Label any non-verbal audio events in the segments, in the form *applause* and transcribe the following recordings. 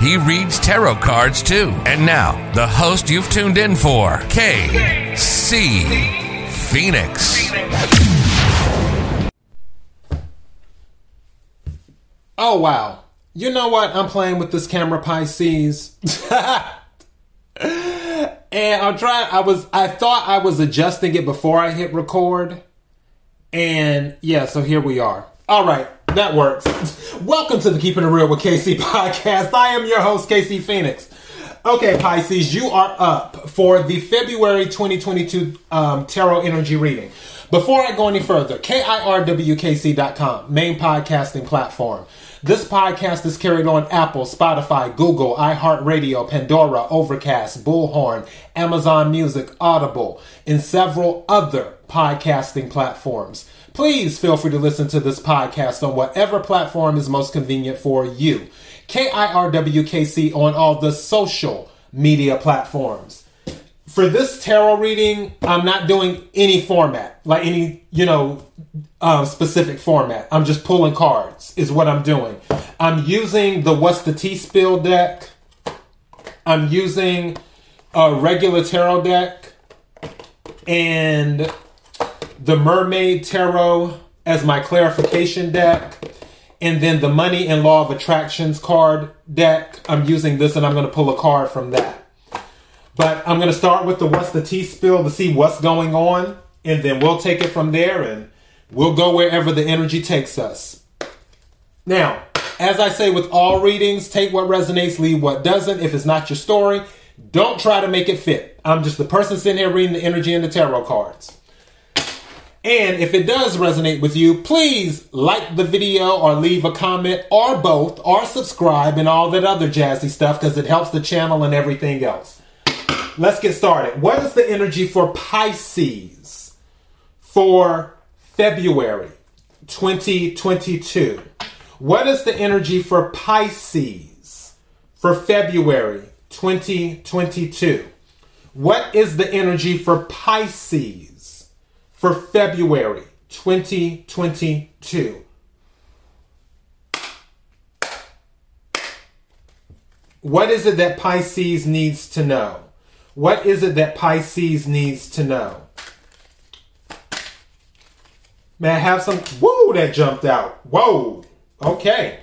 He reads tarot cards too. And now, the host you've tuned in for, KC Phoenix. Oh wow. You know what? I'm playing with this camera Pisces. *laughs* and I'm trying I was I thought I was adjusting it before I hit record. And yeah, so here we are. All right, that works. Welcome to the Keeping It Real with KC *laughs* podcast. I am your host, KC Phoenix. Okay, Pisces, you are up for the February 2022 um, Tarot Energy reading. Before I go any further, KIRWKC.com, main podcasting platform. This podcast is carried on Apple, Spotify, Google, iHeartRadio, Pandora, Overcast, Bullhorn, Amazon Music, Audible, and several other podcasting platforms. Please feel free to listen to this podcast on whatever platform is most convenient for you. KIRWKC on all the social media platforms. For this tarot reading, I'm not doing any format, like any, you know, um, specific format. I'm just pulling cards, is what I'm doing. I'm using the What's the Tea Spill deck. I'm using a regular tarot deck and the Mermaid Tarot as my clarification deck. And then the Money and Law of Attractions card deck. I'm using this and I'm going to pull a card from that. But I'm going to start with the What's the Tea Spill to see what's going on. And then we'll take it from there and we'll go wherever the energy takes us. Now, as I say with all readings, take what resonates, leave what doesn't. If it's not your story, don't try to make it fit. I'm just the person sitting here reading the energy and the tarot cards. And if it does resonate with you, please like the video or leave a comment or both or subscribe and all that other jazzy stuff because it helps the channel and everything else. Let's get started. What is the energy for Pisces for February 2022? What is the energy for Pisces for February 2022? What is the energy for Pisces for February 2022? What is it that Pisces needs to know? What is it that Pisces needs to know? May I have some? Whoa, that jumped out. Whoa. Okay.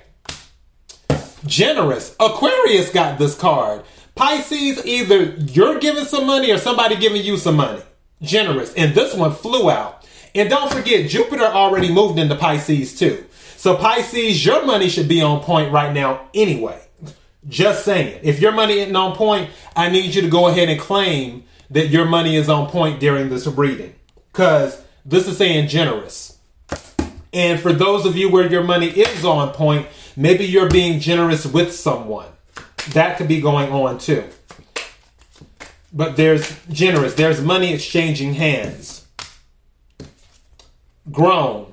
Generous. Aquarius got this card. Pisces, either you're giving some money or somebody giving you some money. Generous. And this one flew out. And don't forget, Jupiter already moved into Pisces too. So Pisces, your money should be on point right now anyway. Just saying. If your money isn't on point, I need you to go ahead and claim that your money is on point during this reading. Because this is saying generous. And for those of you where your money is on point, maybe you're being generous with someone. That could be going on too. But there's generous, there's money exchanging hands. Grown.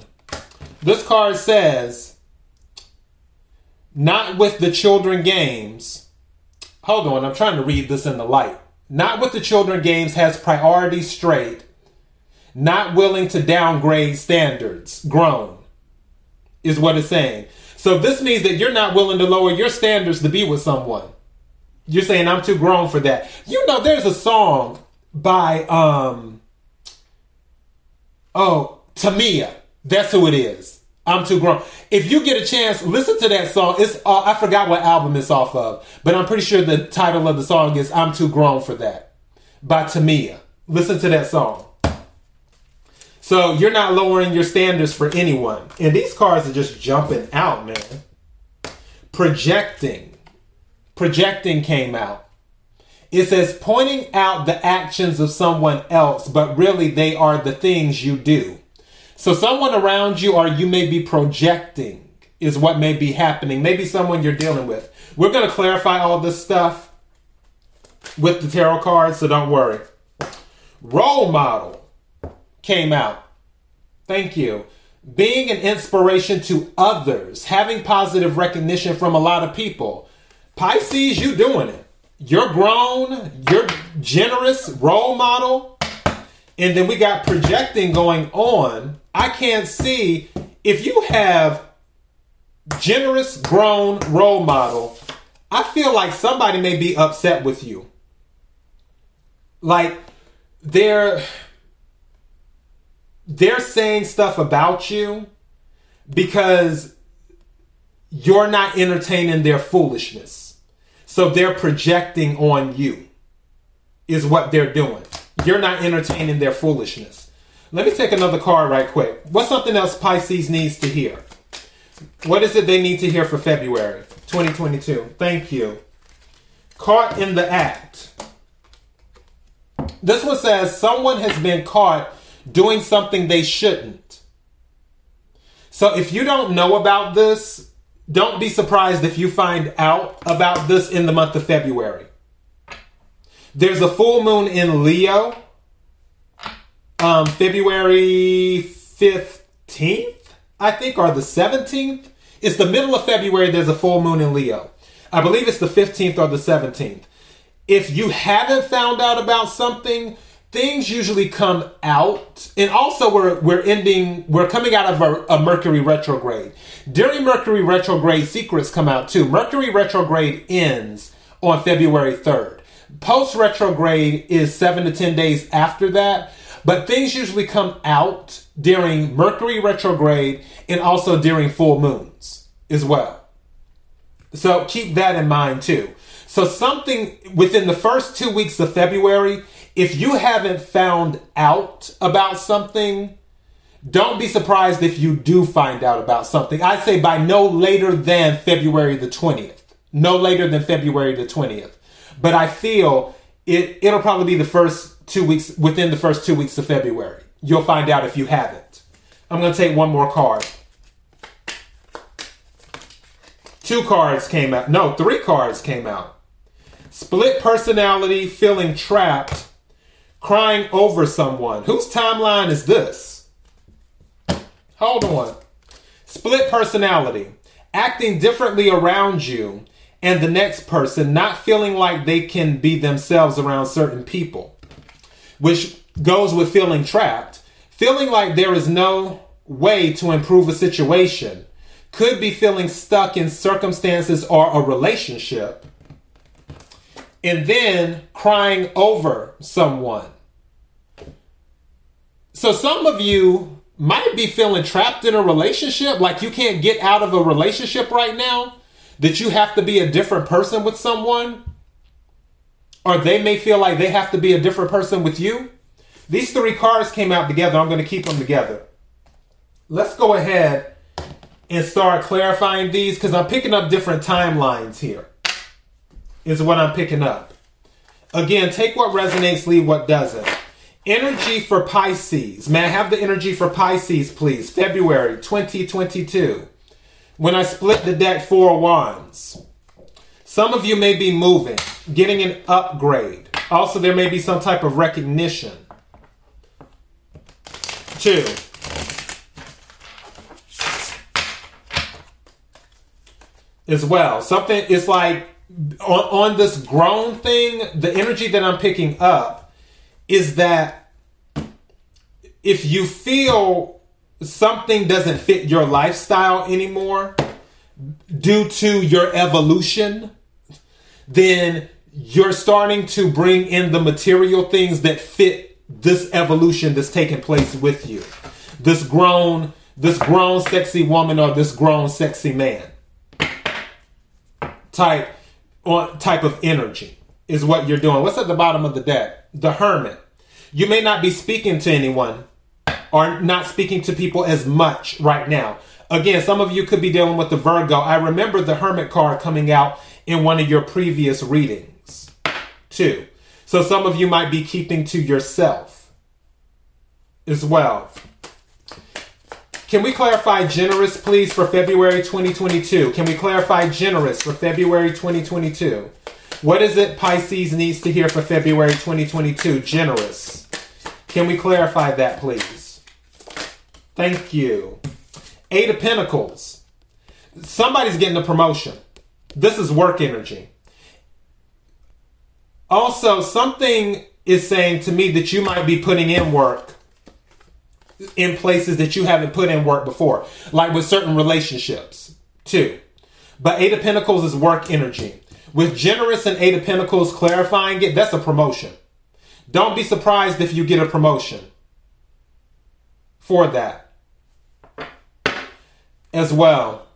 This card says, not with the children games. Hold on, I'm trying to read this in the light. Not with the children games has priorities straight. Not willing to downgrade standards. Grown is what it's saying. So this means that you're not willing to lower your standards to be with someone. You're saying I'm too grown for that. You know, there's a song by um oh Tamia. That's who it is. I'm too grown. If you get a chance, listen to that song. It's uh, I forgot what album it's off of, but I'm pretty sure the title of the song is "I'm Too Grown for That" by Tamia. Listen to that song. So you're not lowering your standards for anyone, and these cards are just jumping out, man. Projecting, projecting came out. It says pointing out the actions of someone else, but really they are the things you do. So someone around you or you may be projecting is what may be happening. Maybe someone you're dealing with. We're going to clarify all this stuff with the tarot cards, so don't worry. Role model came out. Thank you. Being an inspiration to others, having positive recognition from a lot of people. Pisces, you doing it. You're grown, you're generous, role model. And then we got projecting going on. I can't see if you have generous, grown role model. I feel like somebody may be upset with you. Like they're they're saying stuff about you because you're not entertaining their foolishness. So they're projecting on you, is what they're doing. You're not entertaining their foolishness. Let me take another card right quick. What's something else Pisces needs to hear? What is it they need to hear for February 2022? Thank you. Caught in the act. This one says someone has been caught doing something they shouldn't. So if you don't know about this, don't be surprised if you find out about this in the month of February. There's a full moon in Leo, um, February 15th, I think, or the 17th. It's the middle of February, there's a full moon in Leo. I believe it's the 15th or the 17th. If you haven't found out about something, things usually come out and also we're we're ending we're coming out of a, a, mercury retrograde. During mercury retrograde secrets come out too. Mercury retrograde ends on february 3rd post retrograde is 7 to 10 days after that but things usually come out during mercury retrograde and also during full moons as well. So keep that in mind too. So something within the first two weeks of february if you haven't found out about something, don't be surprised if you do find out about something. I say by no later than February the 20th. No later than February the 20th. But I feel it it'll probably be the first 2 weeks within the first 2 weeks of February. You'll find out if you haven't. I'm going to take one more card. Two cards came out. No, three cards came out. Split personality, feeling trapped, crying over someone. Whose timeline is this? Hold on. Split personality, acting differently around you and the next person, not feeling like they can be themselves around certain people, which goes with feeling trapped. Feeling like there is no way to improve a situation, could be feeling stuck in circumstances or a relationship, and then crying over someone so some of you might be feeling trapped in a relationship, like you can't get out of a relationship right now, that you have to be a different person with someone, or they may feel like they have to be a different person with you. These three cards came out together. I'm going to keep them together. Let's go ahead and start clarifying these because I'm picking up different timelines here, is what I'm picking up. Again, take what resonates, leave what doesn't. Energy for Pisces. May I have the energy for Pisces, please? February 2022. When I split the deck four wands. Some of you may be moving, getting an upgrade. Also, there may be some type of recognition. Two. As well. Something is like on, on this grown thing, the energy that I'm picking up is that if you feel something doesn't fit your lifestyle anymore due to your evolution, then you're starting to bring in the material things that fit this evolution that's taking place with you. This grown, this grown sexy woman or this grown sexy man type or type of energy is what you're doing. What's at the bottom of the deck? The hermit. You may not be speaking to anyone or not speaking to people as much right now. Again, some of you could be dealing with the Virgo. I remember the Hermit card coming out in one of your previous readings, too. So some of you might be keeping to yourself as well. Can we clarify generous, please, for February 2022? Can we clarify generous for February 2022? What is it Pisces needs to hear for February 2022? Generous. Can we clarify that, please? Thank you. Eight of Pentacles. Somebody's getting a promotion. This is work energy. Also, something is saying to me that you might be putting in work in places that you haven't put in work before, like with certain relationships, too. But Eight of Pentacles is work energy. With Generous and Eight of Pentacles clarifying it, that's a promotion. Don't be surprised if you get a promotion for that as well.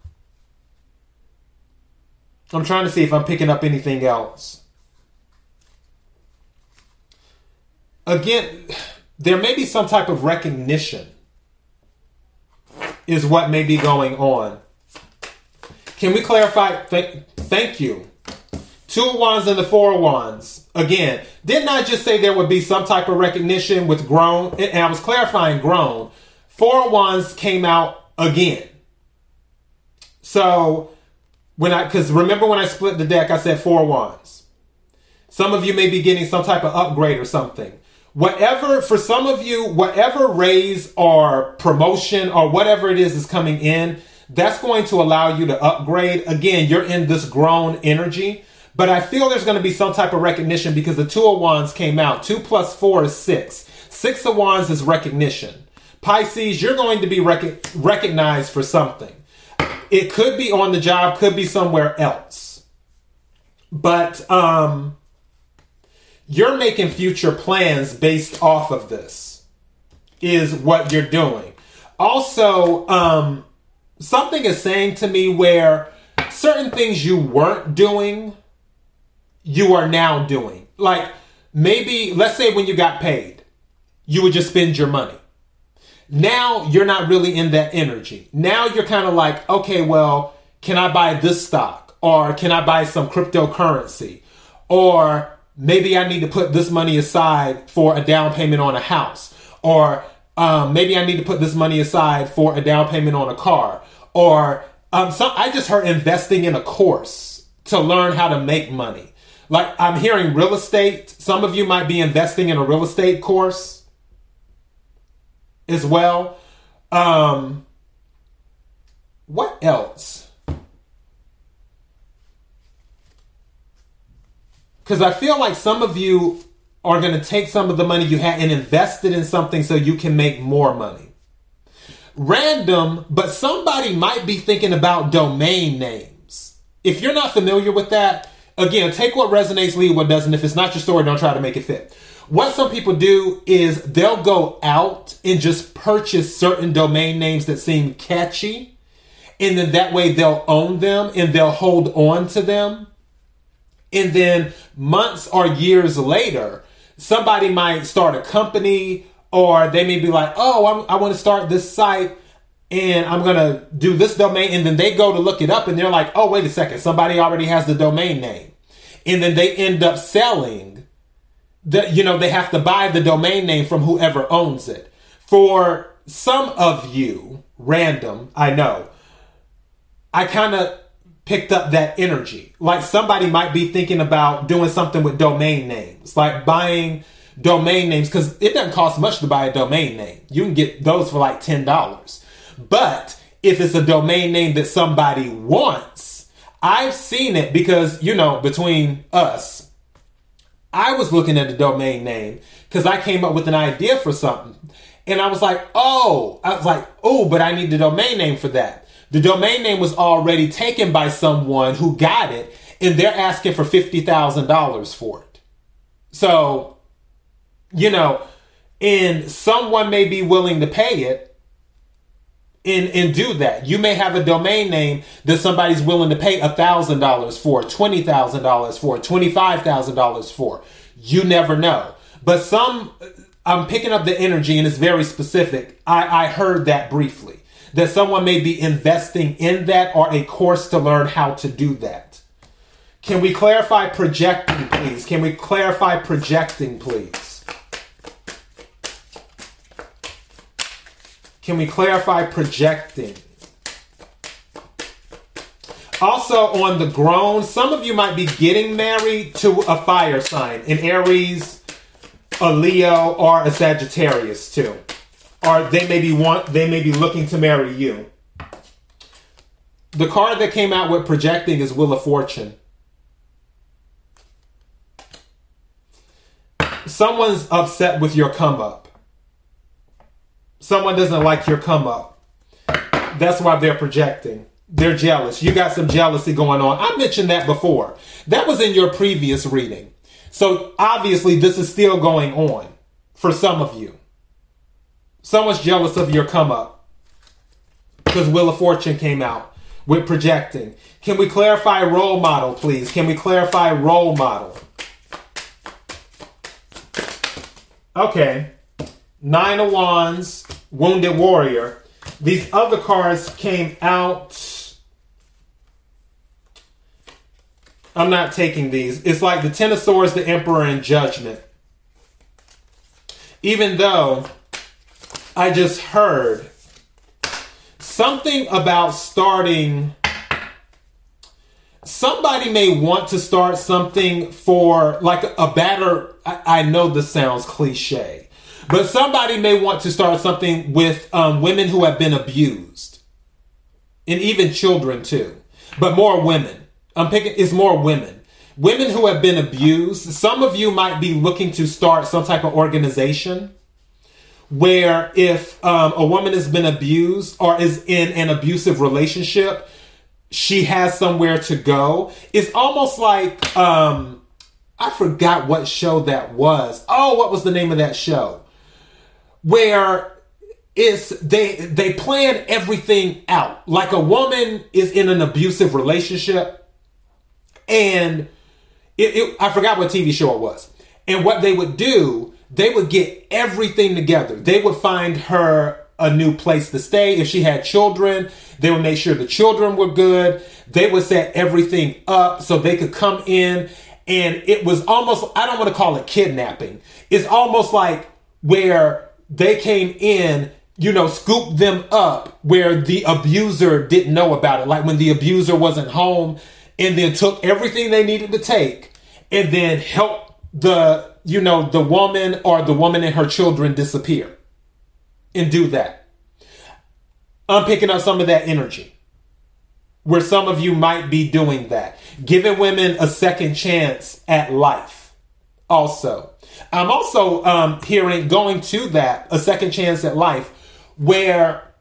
I'm trying to see if I'm picking up anything else. Again, there may be some type of recognition, is what may be going on. Can we clarify? Th- thank you. Two of Wands and the Four of Wands. Again, didn't I just say there would be some type of recognition with grown? And I was clarifying grown. Four of Wands came out again. So when I, because remember when I split the deck, I said Four of Wands. Some of you may be getting some type of upgrade or something whatever for some of you whatever raise or promotion or whatever it is is coming in that's going to allow you to upgrade. Again you're in this grown energy but i feel there's going to be some type of recognition because the two of wands came out. Two plus four is six. Six of wands is recognition. Pisces you're going to be rec- recognized for something. It could be on the job could be somewhere else. But um you're making future plans based off of this is what you're doing. Also um, something is saying to me where certain things you weren't doing you are now doing. Like maybe let's say when you got paid you would just spend your money. Now you're not really in that energy. Now you're kind of like okay well can i buy this stock? Or can i buy some cryptocurrency? Or maybe I need to put this money aside for a down payment on a house, or um, maybe I need to put this money aside for a down payment on a car, or um, I just heard investing in a course to learn how to make money. Like I'm hearing real estate. Some of you might be investing in a real estate course as well. Um, what else? Because I feel like some of you are going to take some of the money you had and invest it in something so you can make more money. Random, but somebody might be thinking about domain names. If you're not familiar with that, again, take what resonates, leave what doesn't. If it's not your story, don't try to make it fit. What some people do is they'll go out and just purchase certain domain names that seem catchy. And then that way they'll own them and they'll hold on to them and then months or years later, somebody might start a company or they may be like, oh, I'm, i want to start this site and I'm going to do this domain. And then they go to look it up and they're like, oh, wait a second, somebody already has the domain name. And then they end up selling the, you know, they have to buy the domain name from whoever owns it. For some of you, random, I know, I kind of picked up that energy. Like somebody might be thinking about doing something with domain names, like buying domain names, because it doesn't cost much to buy a domain name. You can get those for like $10. But if it's a domain name that somebody wants, I've seen it because, you know, between us, I was looking at the domain name because I came up with an idea for something. And I was like, oh, I was like, oh, but I need the domain name for that. The domain name was already taken by someone who got it, and they're asking for $50,000 for it. So, you know, and someone may be willing to pay it and, and do that. You may have a domain name that somebody's willing to pay $1,000 for, $20,000 for, $25,000 for. You never know. But some, I'm picking up the energy and it's very specific. I, I heard that briefly that someone may be investing in that or a course to learn how to do that. Can we clarify projecting, please? Can we clarify projecting, please? Can we clarify projecting? Also on the grown, some of you might be getting married to a fire sign, an Aries, a Leo, or a Sagittarius too. Or they may be want they may be looking to marry you. The card that came out with projecting is Wheel of Fortune. Someone's upset with your come up. Someone doesn't like your come up. That's why they're projecting. They're jealous. You got some jealousy going on. I mentioned that before. That was in your previous reading. So obviously, this is still going on for some of you. Someone's jealous of your come up because Wheel of Fortune came out with projecting. Can we clarify role model, please? Can we clarify role model? Okay. Nine of Wands, Wounded Warrior. These other cards came out I'm not taking these. It's like the Ten of Swords, the Emperor, and Judgment. Even though I just heard something about starting. Somebody may want to start something for like a batter. I, I know this sounds cliche, but somebody may want to start something with um, women who have been abused, and even children too, but more women I'm picking it's more women. Women who have been abused. Some of you might be looking to start some type of organization where if um, a woman has been abused or is in an abusive relationship, she has somewhere to go. It's almost like um, I forgot what show that was. Oh, what was the name of that show? Where they they plan everything out. Like a woman is in an abusive relationship and it, it, I forgot what TV show it was. And what they would do, they would get everything together. They would find her a new place to stay. If she had children, they would make sure the children were good. They would set everything up so they could come in. And it was almost, I don't want to call it kidnapping. It's almost like where they came in, you know, scooped them up where the abuser didn't know about it. Like when the abuser wasn't home, and then took everything they needed to take and then helped the you know the woman or the woman and her children disappear and do that. I'm picking up some of that energy where some of you might be doing that giving women a second chance at life also. I'm also um, hearing going to that a second chance at life where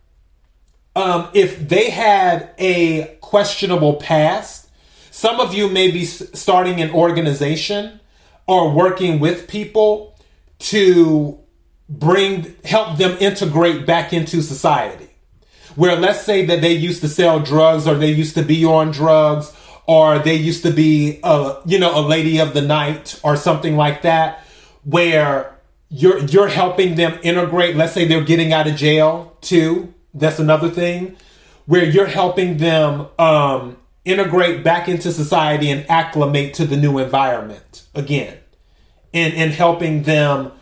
um, if they had a questionable past some of you may be starting an organization or working with people to bring help them integrate back into society. Where let's say that they used to sell drugs or they used to be on drugs or they used to be a you know a lady of the night or something like that where you're you're helping them integrate. Let's say they're getting out of jail too. That's another thing. Where you're helping them um, integrate back into society and acclimate to the new environment again and and helping them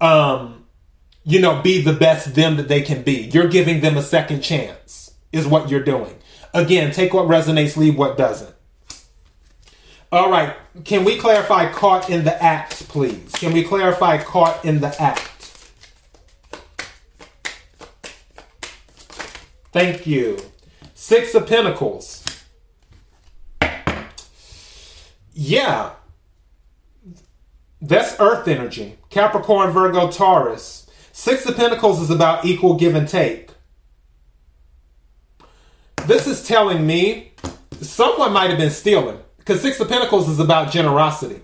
um you know be the best them that they can be. You're giving them a second chance is what you're doing. Again take what resonates leave what doesn't. All right. Can we clarify caught in the act please? Can we clarify caught in the act? Thank you. Six of pentacles Yeah. That's earth energy. Capricorn, Virgo, Taurus. Six of Pentacles is about equal give and take. This is telling me someone might have been stealing because Six of Pentacles is about generosity.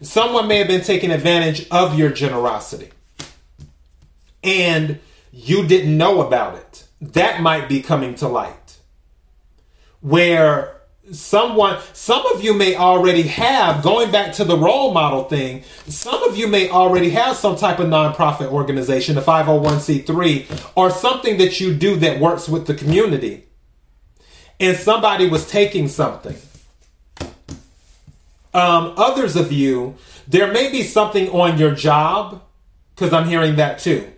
Someone may have been taking advantage of your generosity and you didn't know about it. That might be coming to light. Where someone some of you may already have going back to the role model thing some of you may already have some type of nonprofit organization a 501c3 or something that you do that works with the community. And somebody was taking something. Um, others of you there may be something on your job because i'm hearing that too.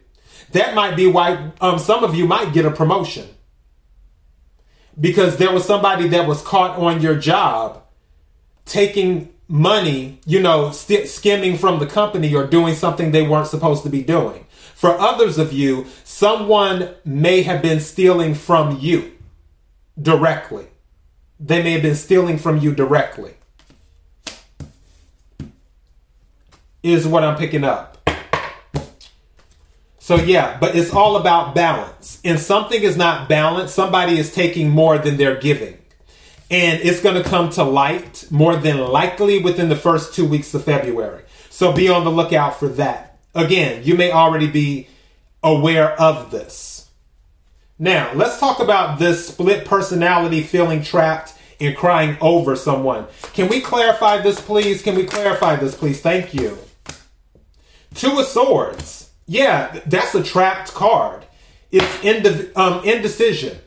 That might be why um, some of you might get a promotion because there was somebody that was caught on your job taking money, you know, st- skimming from the company or doing something they weren't supposed to be doing. For others of you, someone may have been stealing from you directly. They may have been stealing from you directly. Is what I'm picking up. So yeah, but it's all about balance. And something is not balanced, somebody is taking more than they're giving. And it's going to come to light more than likely within the first two weeks of February. So be on the lookout for that. Again, you may already be aware of this. Now, let's talk about this split personality feeling trapped and crying over someone. Can we clarify this, please? Can we clarify this, please? Thank you. Two of Swords yeah, that's a trapped card. It's indi- um, indecision,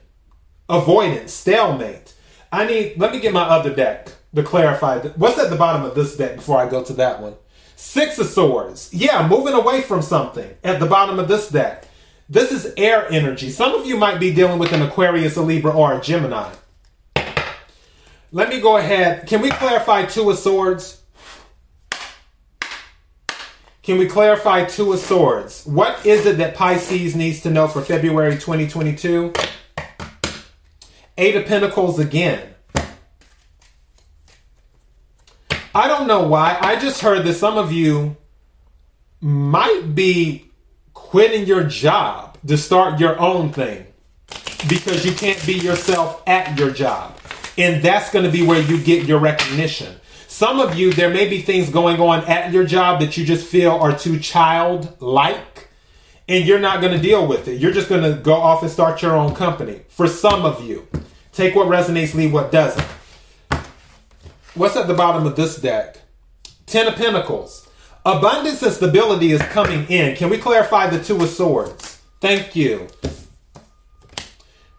avoidance, stalemate. I need. Let me get my other deck to clarify. What's at the bottom of this deck before I go to that one? Six of Swords. Yeah, moving away from something at the bottom of this deck. This is air energy. Some of you might be dealing with an Aquarius, a Libra, or a Gemini. Let me go ahead. Can we clarify Two of Swords? Can we clarify Two of Swords? What is it that Pisces needs to know for February 2022? Eight of Pentacles again. I don't know why. I just heard that some of you might be quitting your job to start your own thing because you can't be yourself at your job. And that's going to be where you get your recognition. Some of you, there may be things going on at your job that you just feel are too childlike, and you're not going to deal with it. You're just going to go off and start your own company. For some of you, take what resonates, leave what doesn't. What's at the bottom of this deck? Ten of Pentacles. Abundance and stability is coming in. Can we clarify the Two of Swords? Thank you.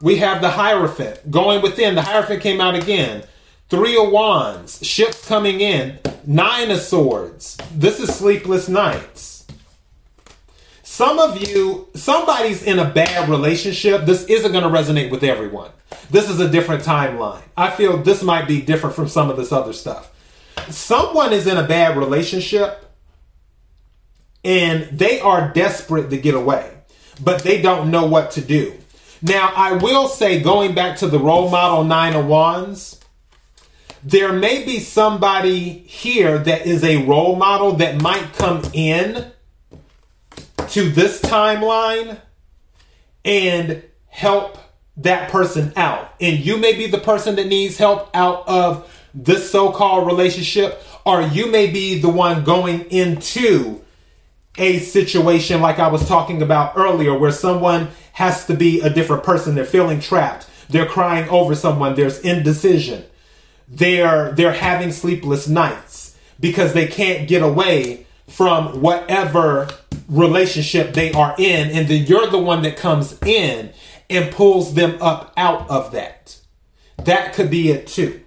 We have the Hierophant going within. The Hierophant came out again. Three of Wands, ships coming in, Nine of Swords. This is sleepless nights. Some of you, somebody's in a bad relationship. This isn't going to resonate with everyone. This is a different timeline. I feel this might be different from some of this other stuff. Someone is in a bad relationship and they are desperate to get away, but they don't know what to do. Now, I will say, going back to the role model Nine of Wands, there may be somebody here that is a role model that might come in to this timeline and help that person out. And you may be the person that needs help out of this so called relationship, or you may be the one going into a situation like I was talking about earlier where someone has to be a different person. They're feeling trapped. They're crying over someone. There's indecision they're they're having sleepless nights because they can't get away from whatever relationship they are in and then you're the one that comes in and pulls them up out of that. That could be it too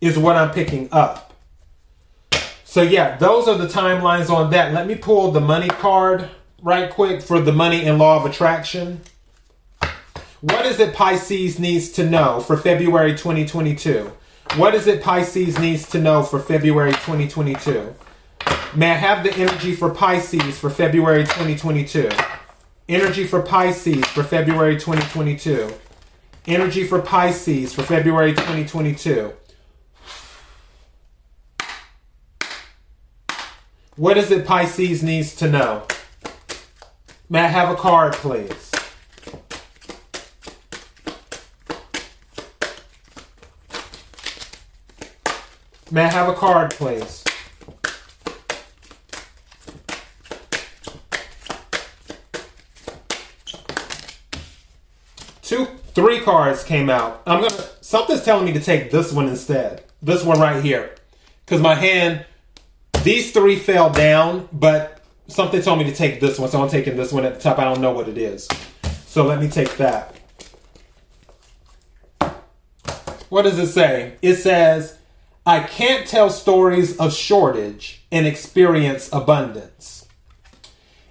is what i'm picking up. So yeah those are the timelines on that. Let me pull the money card right quick for the money and law of attraction what is it Pisces needs to know for February 2022? What is it Pisces needs to know for February 2022? May I have the energy for Pisces for February 2022? Energy for Pisces for February 2022. Energy for Pisces for February 2022. What is it Pisces needs to know? May I have a card, please? May I have a card, please? Two, three cards came out. I'm gonna. Something's telling me to take this one instead. This one right here, because my hand. These three fell down, but something told me to take this one, so I'm taking this one at the top. I don't know what it is, so let me take that. What does it say? It says I can't tell stories of shortage and experience abundance.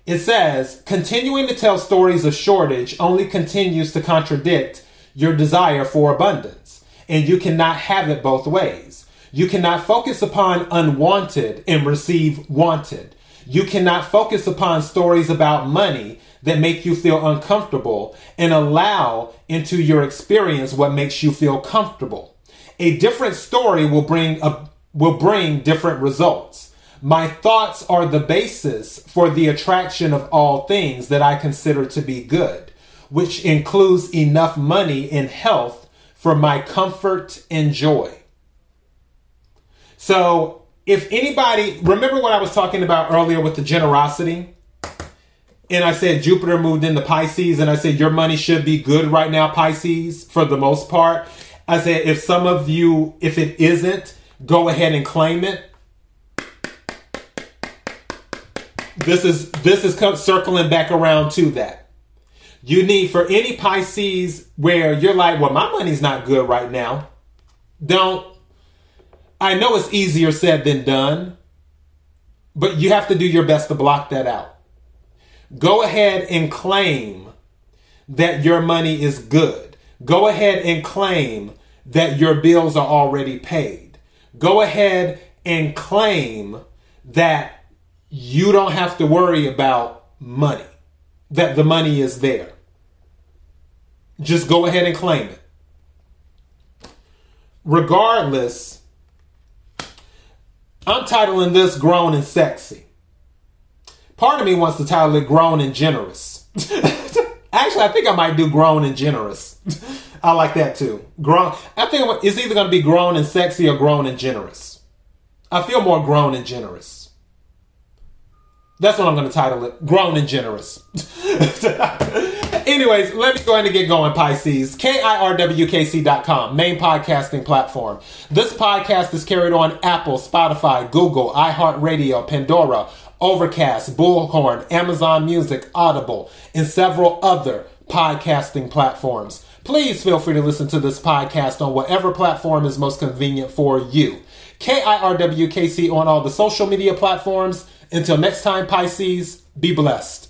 It says, continuing to tell stories of shortage only continues to contradict your desire for abundance. And you cannot have it both ways. You cannot focus upon unwanted and receive wanted. You cannot focus upon stories about money that make you feel uncomfortable and allow into your experience what makes you feel comfortable. A different story will bring a, will bring different results. My thoughts are the basis for the attraction of all things that I consider to be good, which includes enough money and health for my comfort and joy. So, if anybody remember what I was talking about earlier with the generosity, and I said Jupiter moved into Pisces, and I said your money should be good right now, Pisces, for the most part. I said if some of you, if it isn't, go ahead and claim it. This is this is circling back around to that. You need for any Pisces where you're like, well, my money's not good right now. Don't. I know it's easier said than done, but you have to do your best to block that out. Go ahead and claim that your money is good. Go ahead and claim that your bills are already paid. Go ahead and claim that you don't have to worry about money, that the money is there. Just go ahead and claim it. Regardless, I'm titling this Grown and Sexy. Part of me wants to title it Grown and Generous. *laughs* Actually, I think I might do Grown and Generous. *laughs* I like that too. Grown. I think it's either going to be Grown and Sexy or Grown and Generous. I feel more grown and generous. That's what I'm going to title it. Grown and generous. *laughs* Anyways, let me go ahead and get going, Pisces. KIRWKC.com, main podcasting platform. This podcast is carried on Apple, Spotify, Google, iHeartRadio, Pandora, Overcast, Bullhorn, Amazon Music, Audible, and several other podcasting platforms. Please feel free to listen to this podcast on whatever platform is most convenient for you. KIRWKC on all the social media platforms. Until next time, Pisces, be blessed.